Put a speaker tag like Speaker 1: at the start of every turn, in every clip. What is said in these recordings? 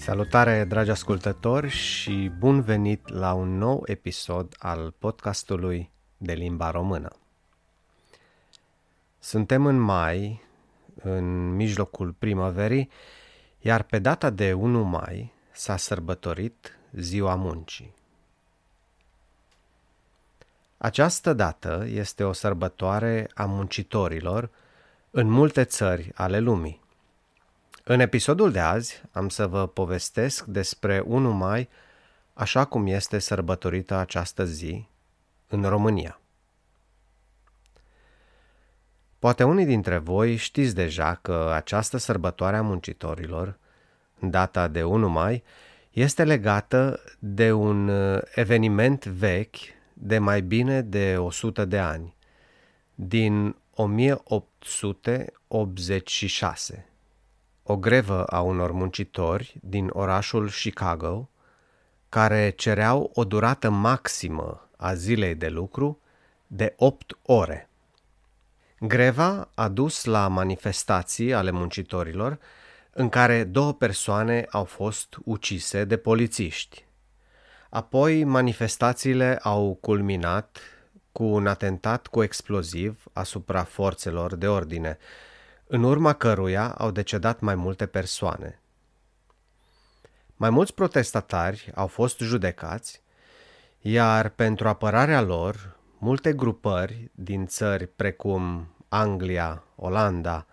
Speaker 1: Salutare, dragi ascultători, și bun venit la un nou episod al podcastului de limba română. Suntem în mai, în mijlocul primăverii, iar pe data de 1 mai s-a sărbătorit Ziua Muncii. Această dată este o sărbătoare a muncitorilor în multe țări ale lumii. În episodul de azi am să vă povestesc despre 1 mai, așa cum este sărbătorită această zi în România. Poate unii dintre voi știți deja că această sărbătoare a muncitorilor, data de 1 mai, este legată de un eveniment vechi de mai bine de 100 de ani, din 1886 o grevă a unor muncitori din orașul Chicago, care cereau o durată maximă a zilei de lucru de 8 ore. Greva a dus la manifestații ale muncitorilor în care două persoane au fost ucise de polițiști. Apoi manifestațiile au culminat cu un atentat cu exploziv asupra forțelor de ordine, în urma căruia au decedat mai multe persoane. Mai mulți protestatari au fost judecați, iar pentru apărarea lor, multe grupări din țări precum Anglia, Olanda,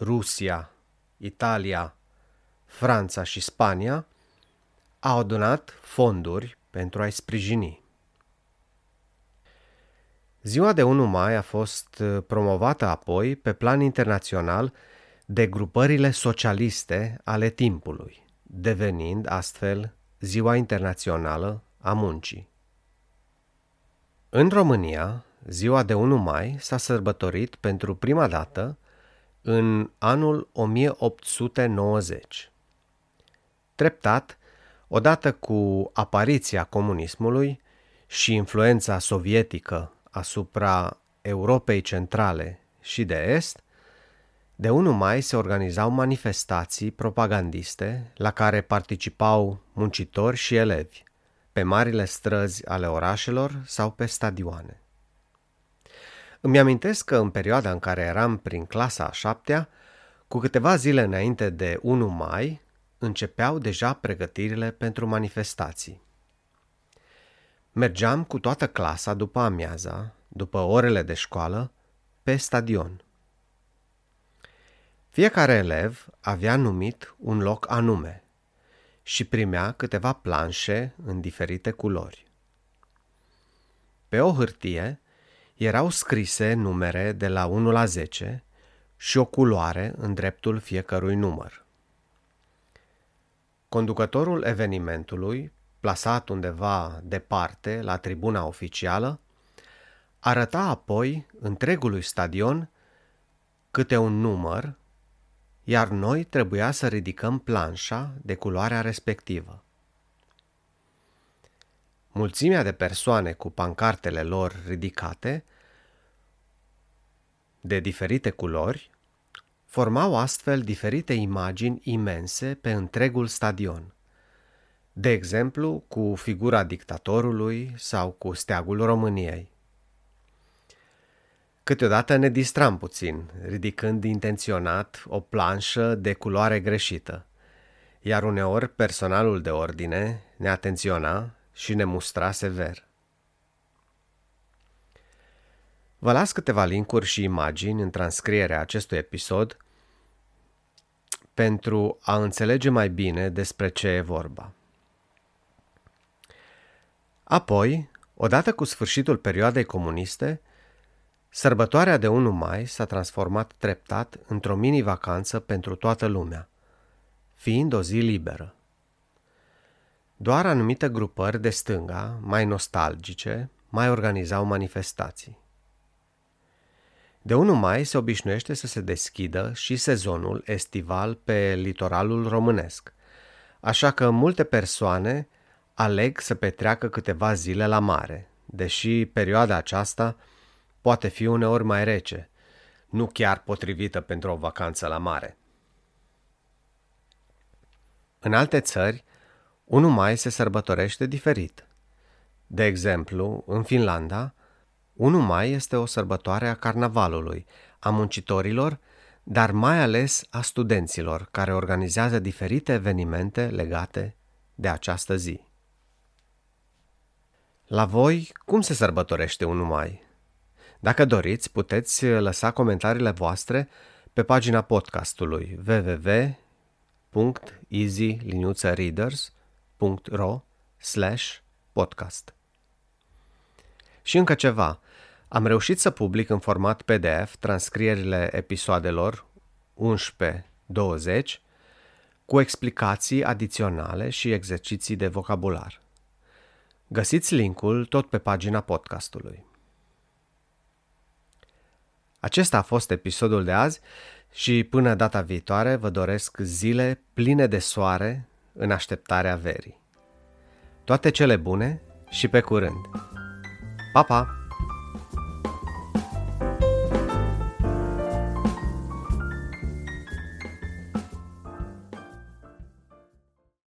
Speaker 1: Rusia, Italia, Franța și Spania au adunat fonduri pentru a-i sprijini. Ziua de 1 mai a fost uh, promovată apoi pe plan internațional de grupările socialiste ale timpului, devenind astfel Ziua Internațională a Muncii. În România, ziua de 1 mai s-a sărbătorit pentru prima dată în anul 1890. Treptat, odată cu apariția comunismului și influența sovietică asupra Europei centrale și de est, de 1 mai se organizau manifestații propagandiste la care participau muncitori și elevi, pe marile străzi ale orașelor sau pe stadioane. Îmi amintesc că în perioada în care eram prin clasa a șaptea, cu câteva zile înainte de 1 mai, începeau deja pregătirile pentru manifestații. Mergeam cu toată clasa după amiaza, după orele de școală, pe stadion. Fiecare elev avea numit un loc anume și primea câteva planșe în diferite culori. Pe o hârtie erau scrise numere de la 1 la 10 și o culoare în dreptul fiecărui număr. Conducătorul evenimentului plasat undeva departe, la tribuna oficială, arăta apoi întregului stadion câte un număr, iar noi trebuia să ridicăm planșa de culoarea respectivă. Mulțimea de persoane cu pancartele lor ridicate, de diferite culori, formau astfel diferite imagini imense pe întregul stadion de exemplu cu figura dictatorului sau cu steagul României. Câteodată ne distram puțin, ridicând intenționat o planșă de culoare greșită, iar uneori personalul de ordine ne atenționa și ne mustra sever. Vă las câteva linkuri și imagini în transcrierea acestui episod pentru a înțelege mai bine despre ce e vorba. Apoi, odată cu sfârșitul perioadei comuniste, sărbătoarea de 1 mai s-a transformat treptat într-o mini-vacanță pentru toată lumea, fiind o zi liberă. Doar anumite grupări de stânga, mai nostalgice, mai organizau manifestații. De 1 mai se obișnuiește să se deschidă și sezonul estival pe litoralul românesc, așa că multe persoane aleg să petreacă câteva zile la mare, deși perioada aceasta poate fi uneori mai rece, nu chiar potrivită pentru o vacanță la mare. În alte țări, 1 mai se sărbătorește diferit. De exemplu, în Finlanda, 1 mai este o sărbătoare a carnavalului, a muncitorilor, dar mai ales a studenților care organizează diferite evenimente legate de această zi. La voi, cum se sărbătorește 1 mai? Dacă doriți, puteți lăsa comentariile voastre pe pagina podcastului www.easy-readers.ro podcast. Și încă ceva. Am reușit să public în format PDF transcrierile episoadelor 11-20 cu explicații adiționale și exerciții de vocabular. Găsiți linkul tot pe pagina podcastului. Acesta a fost episodul de azi și până data viitoare vă doresc zile pline de soare în așteptarea verii. Toate cele bune și pe curând! Pa, pa!